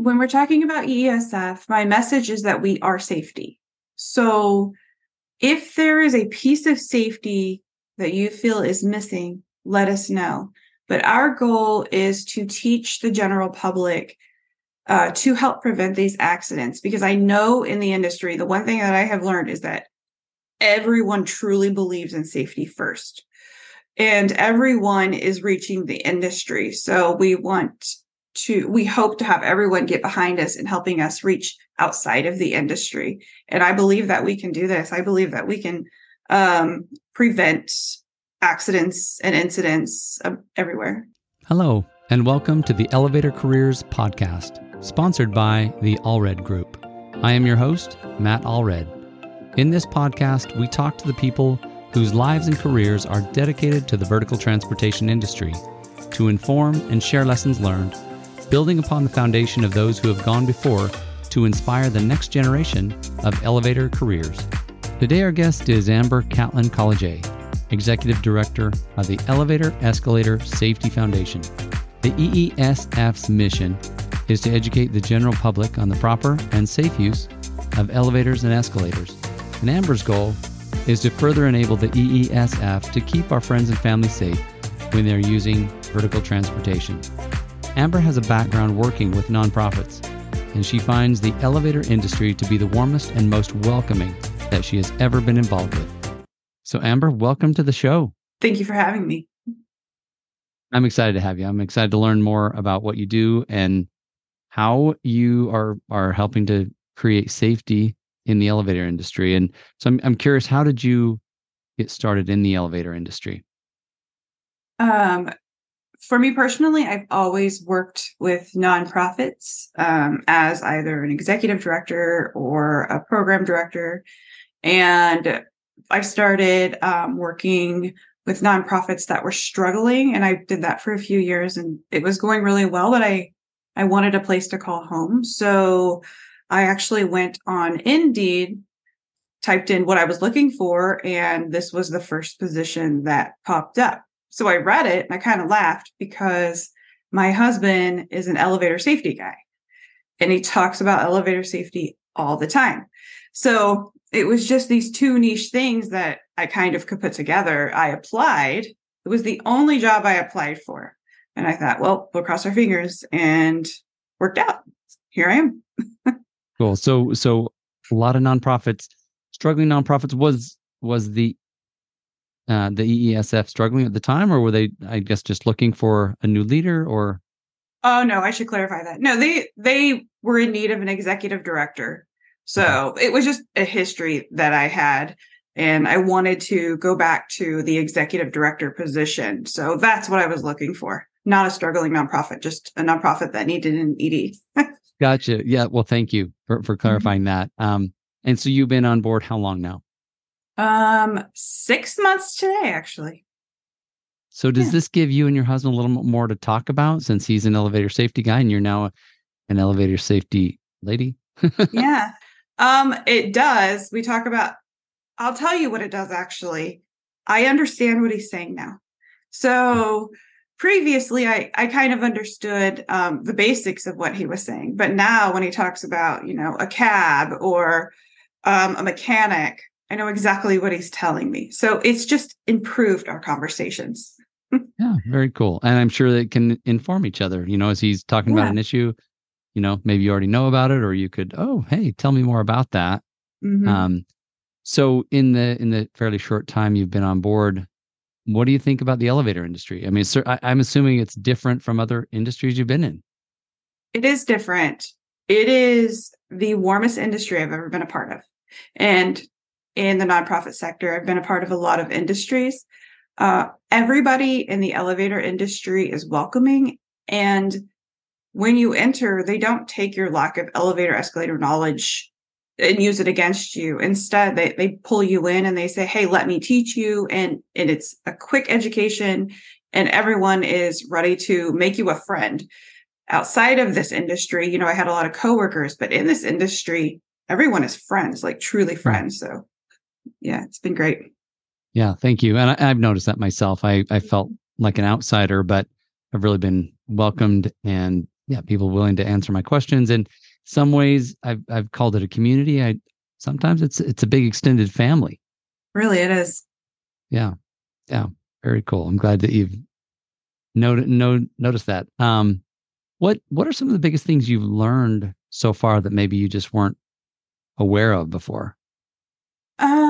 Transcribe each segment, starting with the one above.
when we're talking about EESF, my message is that we are safety. So if there is a piece of safety that you feel is missing, let us know. But our goal is to teach the general public uh, to help prevent these accidents because I know in the industry, the one thing that I have learned is that everyone truly believes in safety first. And everyone is reaching the industry. So we want to we hope to have everyone get behind us in helping us reach outside of the industry. And i believe that we can do this. I believe that we can um, prevent accidents and incidents everywhere. Hello and welcome to the elevator careers podcast sponsored by the allred group. I am your host matt allred. In this podcast we talk to the people whose lives and careers are dedicated to the vertical transportation industry to inform and share lessons learned building upon the foundation of those who have gone before to inspire the next generation of elevator careers. Today, our guest is Amber Catlin-Kolodziej, Executive Director of the Elevator Escalator Safety Foundation. The EESF's mission is to educate the general public on the proper and safe use of elevators and escalators. And Amber's goal is to further enable the EESF to keep our friends and family safe when they're using vertical transportation. Amber has a background working with nonprofits, and she finds the elevator industry to be the warmest and most welcoming that she has ever been involved with. So, Amber, welcome to the show. Thank you for having me. I'm excited to have you. I'm excited to learn more about what you do and how you are are helping to create safety in the elevator industry. And so I'm I'm curious, how did you get started in the elevator industry? Um, for me personally, I've always worked with nonprofits um, as either an executive director or a program director. And I started um, working with nonprofits that were struggling. And I did that for a few years and it was going really well, but I, I wanted a place to call home. So I actually went on Indeed, typed in what I was looking for, and this was the first position that popped up so I read it and I kind of laughed because my husband is an elevator safety guy and he talks about elevator safety all the time. So it was just these two niche things that I kind of could put together. I applied. It was the only job I applied for. And I thought, well, we'll cross our fingers and worked out. Here I am. cool. So so a lot of nonprofits, struggling nonprofits was was the uh, the EESF struggling at the time, or were they, I guess, just looking for a new leader? Or oh no, I should clarify that. No, they they were in need of an executive director, so it was just a history that I had, and I wanted to go back to the executive director position. So that's what I was looking for. Not a struggling nonprofit, just a nonprofit that needed an ED. gotcha. Yeah. Well, thank you for for mm-hmm. clarifying mm-hmm. that. Um, and so you've been on board how long now? Um, six months today, actually. So does yeah. this give you and your husband a little more to talk about since he's an elevator safety guy and you're now an elevator safety lady? yeah. Um, it does. We talk about I'll tell you what it does actually. I understand what he's saying now. So previously I, I kind of understood um, the basics of what he was saying. But now when he talks about, you know, a cab or um, a mechanic I know exactly what he's telling me. So it's just improved our conversations. yeah, very cool. And I'm sure that can inform each other, you know, as he's talking yeah. about an issue, you know, maybe you already know about it or you could, oh, hey, tell me more about that. Mm-hmm. Um, so in the in the fairly short time you've been on board, what do you think about the elevator industry? I mean, sir, I, I'm assuming it's different from other industries you've been in. It is different. It is the warmest industry I've ever been a part of. And in the nonprofit sector. I've been a part of a lot of industries. Uh, everybody in the elevator industry is welcoming. And when you enter, they don't take your lack of elevator escalator knowledge and use it against you. Instead, they, they pull you in and they say, Hey, let me teach you. And, and it's a quick education and everyone is ready to make you a friend. Outside of this industry, you know, I had a lot of coworkers, but in this industry, everyone is friends, like truly friends. So yeah, it's been great. Yeah, thank you. And I, have noticed that myself. I I felt like an outsider, but I've really been welcomed and yeah, people willing to answer my questions. And some ways I've I've called it a community. I sometimes it's it's a big extended family. Really, it is. Yeah, yeah, very cool. I'm glad that you've noted no, noticed that. Um, what what are some of the biggest things you've learned so far that maybe you just weren't aware of before? Um,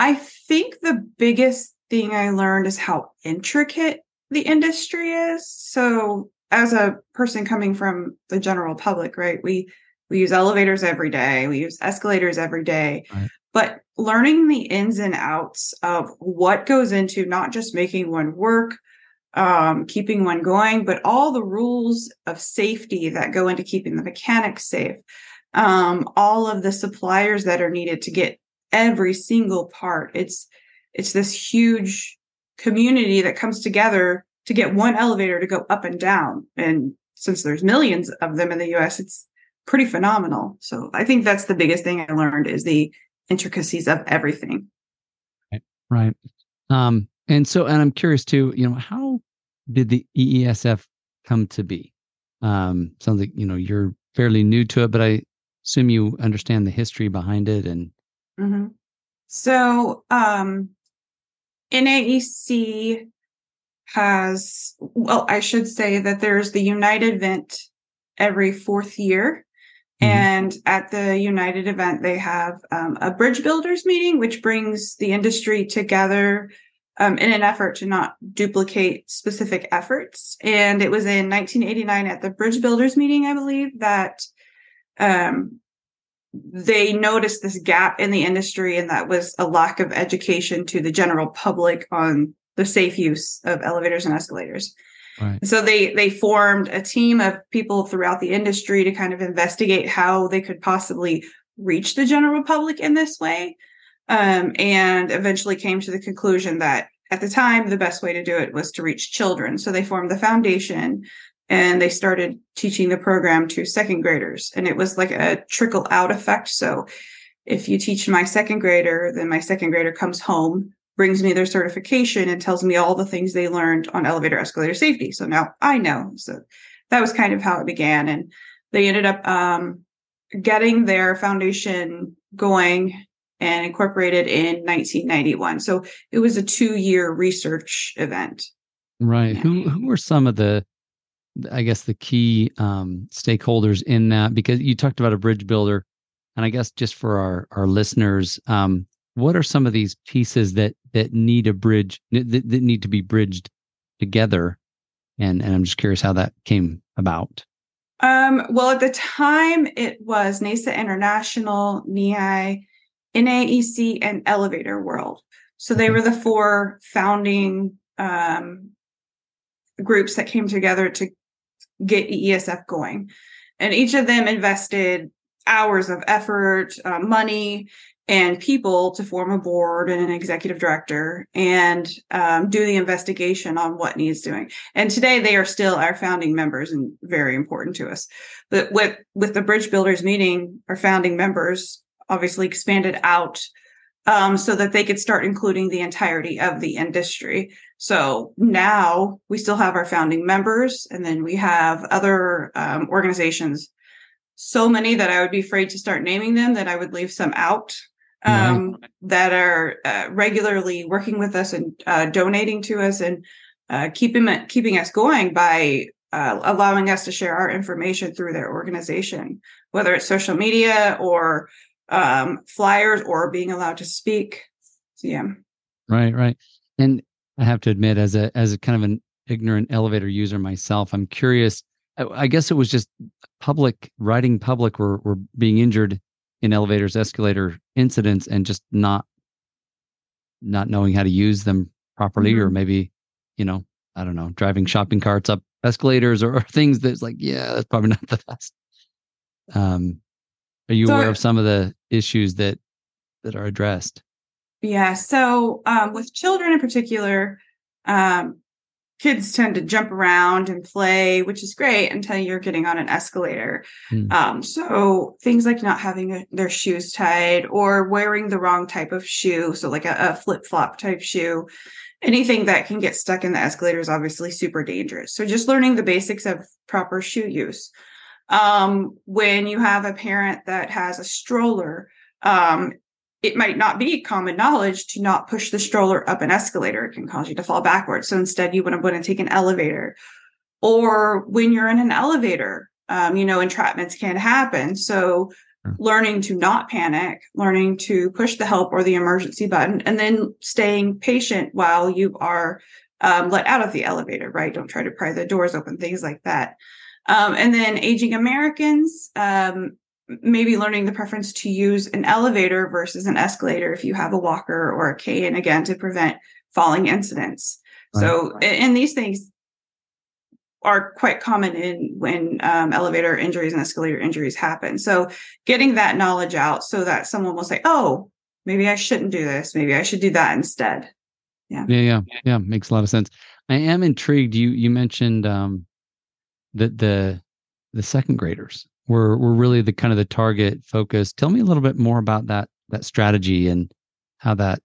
I think the biggest thing I learned is how intricate the industry is. So as a person coming from the general public, right? We we use elevators every day, we use escalators every day. Right. But learning the ins and outs of what goes into not just making one work, um, keeping one going, but all the rules of safety that go into keeping the mechanics safe, um, all of the suppliers that are needed to get every single part. It's it's this huge community that comes together to get one elevator to go up and down. And since there's millions of them in the US, it's pretty phenomenal. So I think that's the biggest thing I learned is the intricacies of everything. Right. Right. Um, and so, and I'm curious too, you know, how did the EESF come to be? Um, sounds like, you know, you're fairly new to it, but I assume you understand the history behind it and. Mm-hmm. So, um, NAEC has, well, I should say that there's the United event every fourth year. Mm-hmm. And at the United event, they have um, a bridge builders meeting, which brings the industry together um, in an effort to not duplicate specific efforts. And it was in 1989 at the bridge builders meeting, I believe, that um, they noticed this gap in the industry, and that was a lack of education to the general public on the safe use of elevators and escalators. Right. So they they formed a team of people throughout the industry to kind of investigate how they could possibly reach the general public in this way, um, and eventually came to the conclusion that at the time the best way to do it was to reach children. So they formed the foundation and they started teaching the program to second graders, and it was like a trickle out effect. So if you teach my second grader, then my second grader comes home brings me their certification and tells me all the things they learned on elevator escalator safety. So now I know. So that was kind of how it began. And they ended up um, getting their foundation going and incorporated in 1991. So it was a two year research event. Right. Yeah. Who who were some of the I guess the key um, stakeholders in that? Because you talked about a bridge builder, and I guess just for our our listeners, um, what are some of these pieces that that need a bridge that, that need to be bridged together? And and i'm just curious how that came about. Um, well at the time it was NAESA international NEI naec and elevator world. So they were the four founding um, groups that came together to get eesf going and each of them invested hours of effort uh, money and people to form a board and an executive director and um, do the investigation on what needs doing. And today they are still our founding members and very important to us. But with with the Bridge Builders meeting, our founding members obviously expanded out um, so that they could start including the entirety of the industry. So now we still have our founding members, and then we have other um, organizations so many that I would be afraid to start naming them that I would leave some out um, right. that are uh, regularly working with us and uh, donating to us and uh, keeping keeping us going by uh, allowing us to share our information through their organization, whether it's social media or um, flyers or being allowed to speak. So, yeah. Right, right. And I have to admit, as a as a kind of an ignorant elevator user myself, I'm curious. I, I guess it was just public writing public were were being injured in elevators, escalator incidents, and just not not knowing how to use them properly, mm-hmm. or maybe you know, I don't know, driving shopping carts up escalators or, or things that's like, yeah, that's probably not the best. Um, are you so, aware of some of the issues that that are addressed? Yeah. So um, with children in particular, um, kids tend to jump around and play, which is great until you're getting on an escalator. Mm. Um, so things like not having a, their shoes tied or wearing the wrong type of shoe, so like a, a flip flop type shoe, anything that can get stuck in the escalator is obviously super dangerous. So just learning the basics of proper shoe use. Um, when you have a parent that has a stroller, um, it might not be common knowledge to not push the stroller up an escalator. It can cause you to fall backwards. So instead, you want to take an elevator. Or when you're in an elevator, um, you know, entrapments can happen. So learning to not panic, learning to push the help or the emergency button, and then staying patient while you are um, let out of the elevator, right? Don't try to pry the doors open, things like that. Um, and then aging Americans, um, maybe learning the preference to use an elevator versus an escalator if you have a walker or a cane, again, to prevent falling incidents. Right. So, and these things are quite common in when um, elevator injuries and escalator injuries happen. So, getting that knowledge out so that someone will say, "Oh, maybe I shouldn't do this. Maybe I should do that instead." Yeah, yeah, yeah, yeah. Makes a lot of sense. I am intrigued. You you mentioned um, that the the second graders were were really the kind of the target focus. Tell me a little bit more about that that strategy and how that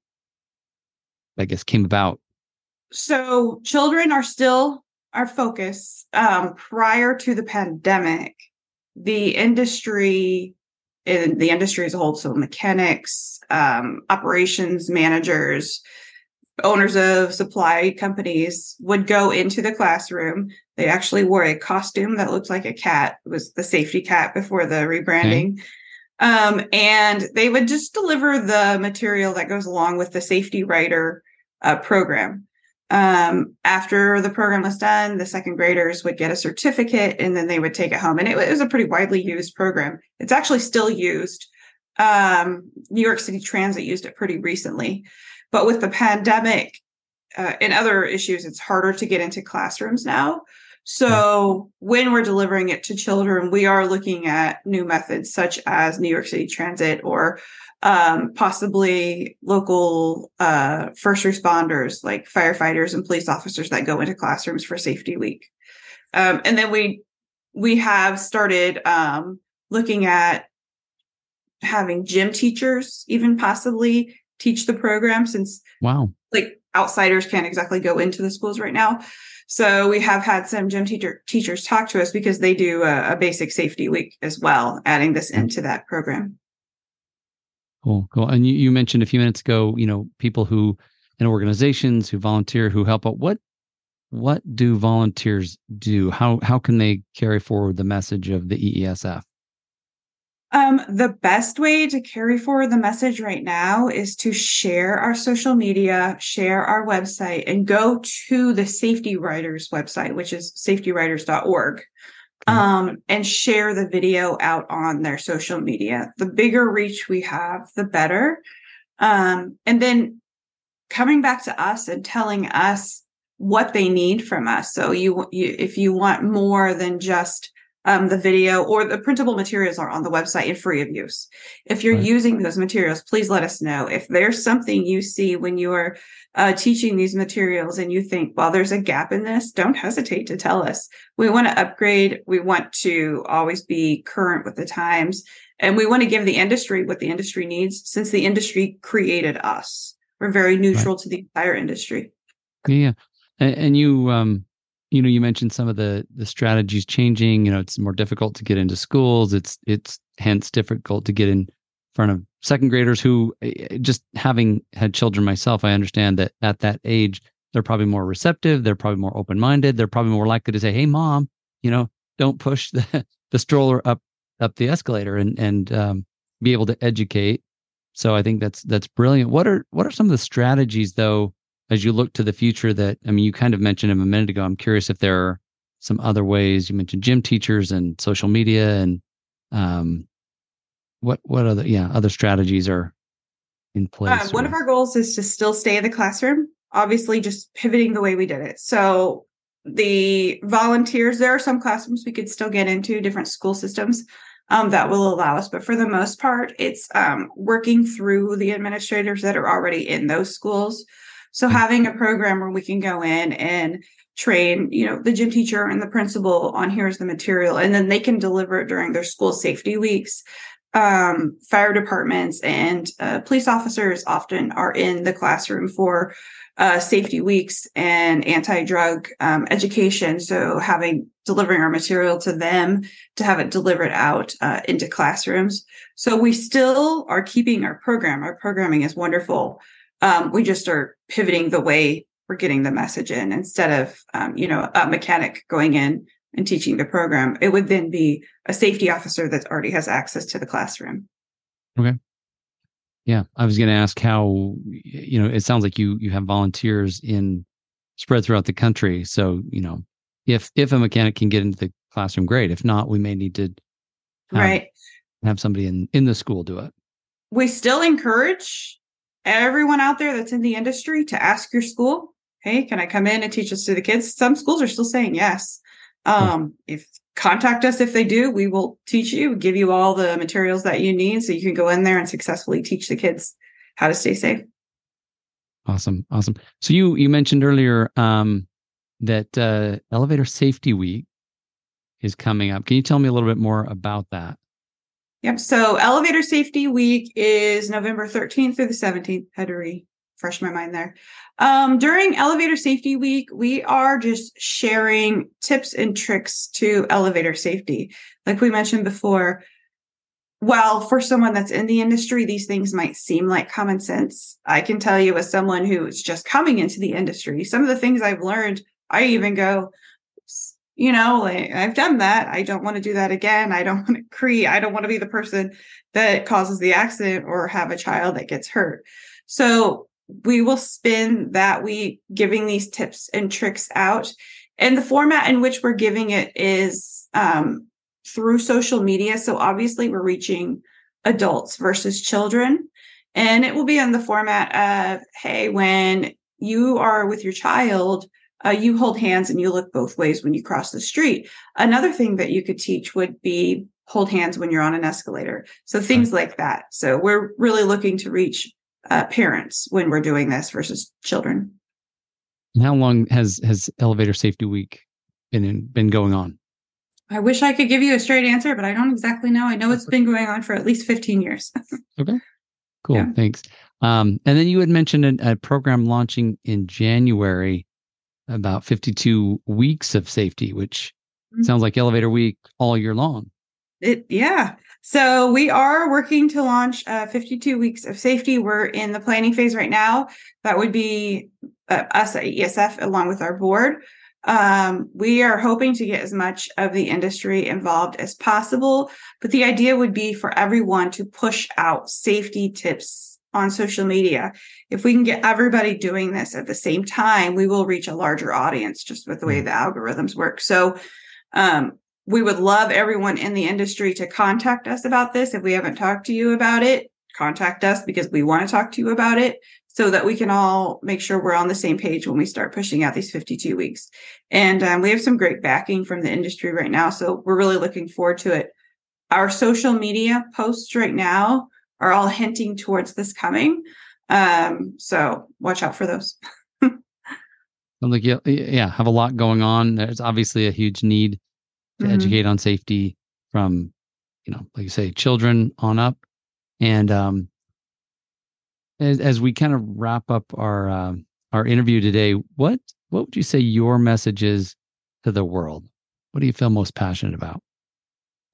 I guess came about. So children are still our focus. Um, prior to the pandemic, the industry in the industry as a whole, so mechanics, um, operations managers, owners of supply companies would go into the classroom. They actually wore a costume that looked like a cat. It was the safety cat before the rebranding. Okay. Um, and they would just deliver the material that goes along with the Safety Rider uh, program. Um, after the program was done, the second graders would get a certificate and then they would take it home. And it, it was a pretty widely used program. It's actually still used. Um, New York City Transit used it pretty recently. But with the pandemic uh, and other issues, it's harder to get into classrooms now. So when we're delivering it to children, we are looking at new methods such as New York City Transit or um, possibly local uh, first responders like firefighters and police officers that go into classrooms for Safety Week. Um, and then we we have started um, looking at having gym teachers, even possibly teach the program since wow. like outsiders can't exactly go into the schools right now. So we have had some gym teacher teachers talk to us because they do a, a basic safety week as well adding this into that program. Cool cool. And you, you mentioned a few minutes ago you know people who in organizations who volunteer who help out. What what do volunteers do? How how can they carry forward the message of the eesf um, the best way to carry forward the message right now is to share our social media, share our website, and go to the Safety Riders website, which is safetyriders.org, um, and share the video out on their social media. The bigger reach we have, the better. Um, and then coming back to us and telling us what they need from us. So you, you if you want more than just um, the video or the printable materials are on the website and free of use. If you're right. using those materials, please let us know. If there's something you see when you are uh, teaching these materials and you think, well, there's a gap in this, don't hesitate to tell us. We want to upgrade. We want to always be current with the times. And we want to give the industry what the industry needs since the industry created us. We're very neutral right. to the entire industry. Yeah. And, and you, um, you know you mentioned some of the the strategies changing you know it's more difficult to get into schools it's it's hence difficult to get in front of second graders who eh, eh, just having had children myself i understand that at that age they're probably more receptive they're probably more open-minded they're probably more likely to say hey mom you know don't push the the stroller up up the escalator and and um, be able to educate. So i think that's that's brilliant. What are what are some of the strategies though as you look to the future that i mean you kind of mentioned him a minute ago. I'm curious if there are some other ways. You mentioned gym teachers and social media and um what what other yeah other strategies are in place um, one of our goals is to still stay in the classroom obviously just pivoting the way we did it. So the volunteers there are some classrooms we could still get into different school systems um, that will allow us but for the most part it's um, working through the administrators that are already in those schools so having a program where we can go in and train, you know, the gym teacher and the principal on here's the material, and then they can deliver it during their school safety weeks. um, fire departments and uh, police officers often are in the classroom for uh, safety weeks and anti-drug um, education. So having delivering our material to them to have it delivered out uh, into classrooms. So we still are keeping our program. Our programming is wonderful. Um, we just are pivoting the way we're getting the message in instead of um, you know a mechanic going in and teaching the program. It would then be a safety officer that already has access to the classroom. Okay. Yeah, I was going to ask how you know it sounds like you you have volunteers in spread throughout the country. So you know if if a mechanic can get into the classroom, great. If not, we may need to have, right have somebody in in the school do it. We still encourage everyone out there that's in the industry to ask your school, "Hey, can I come in and teach this to the kids?" Some schools are still saying yes. Um, if contact us if they do. We will teach you give you all the materials that you need so you can go in there and successfully teach the kids how to stay safe. Awesome awesome. So you you mentioned earlier um, that uh, elevator safety week is coming up. Can you tell me a little bit more about that yep so elevator safety week is november 13th through the 17th had to refresh my mind there um, during Elevator Safety Week, we are just sharing tips and tricks to elevator safety. Like we mentioned before, while for someone that's in the industry, these things might seem like common sense. I can tell you, as someone who is just coming into the industry, some of the things I've learned, I even go, you know, like I've done that. I don't want to do that again. I don't want to create, I don't want to be the person that causes the accident or have a child that gets hurt. So we will spend that week giving these tips and tricks out. And the format in which we're giving it is um, through social media. So obviously, we're reaching adults versus children. And it will be in the format of hey, when you are with your child, uh, you hold hands and you look both ways when you cross the street. Another thing that you could teach would be hold hands when you're on an escalator. So things like that. So we're really looking to reach uh, parents when we're doing this versus children. how long has has Elevator Safety Week been in, been going on? I wish I could give you a straight answer, but I don't exactly know. I know it's been going on for at least 15 years. okay. Cool. Yeah. Thanks. Um, and then you had mentioned a, a, program launching in January about 52 weeks of safety, which mm-hmm. sounds like elevator week all year long. It yeah. So we are working to launch uh, 52 weeks of safety. We're in the planning phase right now. That would be uh, us at EESF along with our board. Um, we are hoping to get as much of the industry involved as possible, but the idea would be for everyone to push out safety tips on social media. If we can get everybody doing this at the same time, we will reach a larger audience just with the way hmm. the algorithms work. So um, we would love everyone in the industry to contact us about this. If we haven't talked to you about it, contact us because we want to talk to you about it so that we can all make sure we're on the same page when we start pushing out these 52 weeks. And um, we have some great backing from the industry right now. So we're really looking forward to it. Our social media posts right now are all hinting towards this coming. Um, so watch out for those. I like yeah, yeah, have a lot going on. There's obviously a huge need to mm-hmm. educate on safety from, you know, like you say, children on up. And um, as, as we kind of wrap up our uh, our interview today, what what would you say your message is to the world? What do you feel most passionate about?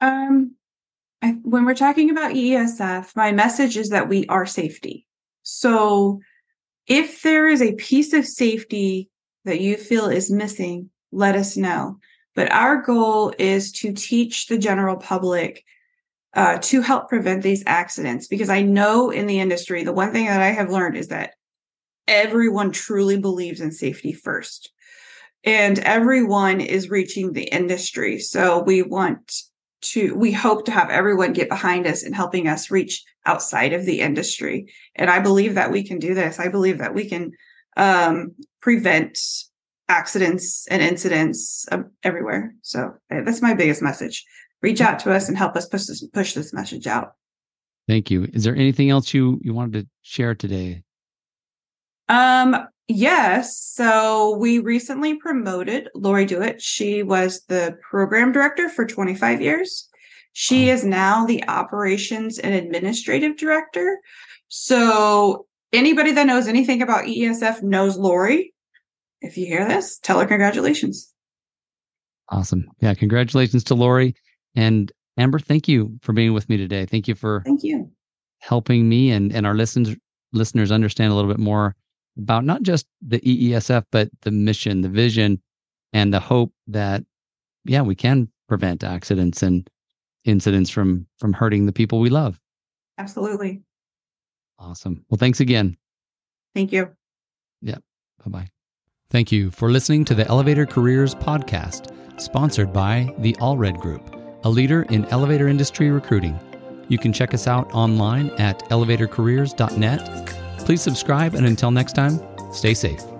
Um, I, when we're talking about EESF, my message is that we are safety. So, if there is a piece of safety that you feel is missing, let us know. But our goal is to teach the general public uh, to help prevent these accidents because I know in the industry, the one thing that I have learned is that everyone truly believes in safety first. And everyone is reaching the industry. So we want to, we hope to have everyone get behind us and helping us reach outside of the industry. And I believe that we can do this. I believe that we can um, prevent accidents and incidents um, everywhere. So uh, that's my biggest message. Reach out to us and help us push this push this message out. Thank you. Is there anything else you you wanted to share today? Um yes. So we recently promoted Lori Dewitt. She was the program director for 25 years. She oh. is now the operations and administrative director. So anybody that knows anything about EESF knows Lori. If you hear this, tell her congratulations. Awesome. Yeah, congratulations to Lori. And Amber, thank you for being with me today. Thank you for thank you helping me and, and our listeners listeners understand a little bit more about not just the EESF, but the mission, the vision, and the hope that yeah, we can prevent accidents and incidents from from hurting the people we love. Absolutely. Awesome. Well, thanks again. Thank you. Yeah. Bye bye. Thank you for listening to the Elevator Careers podcast, sponsored by the Allred Group, a leader in elevator industry recruiting. You can check us out online at elevatorcareers.net. Please subscribe, and until next time, stay safe.